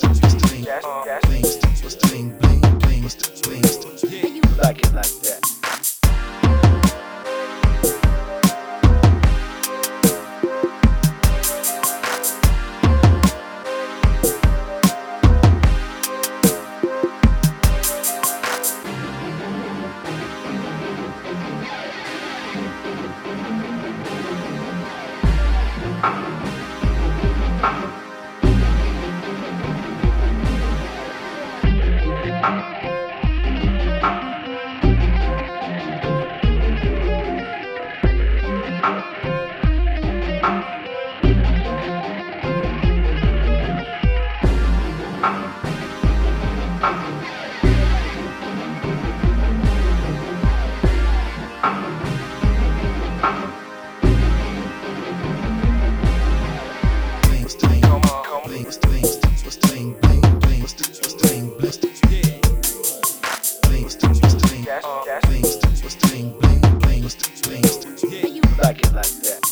You like it like that. Like it like that.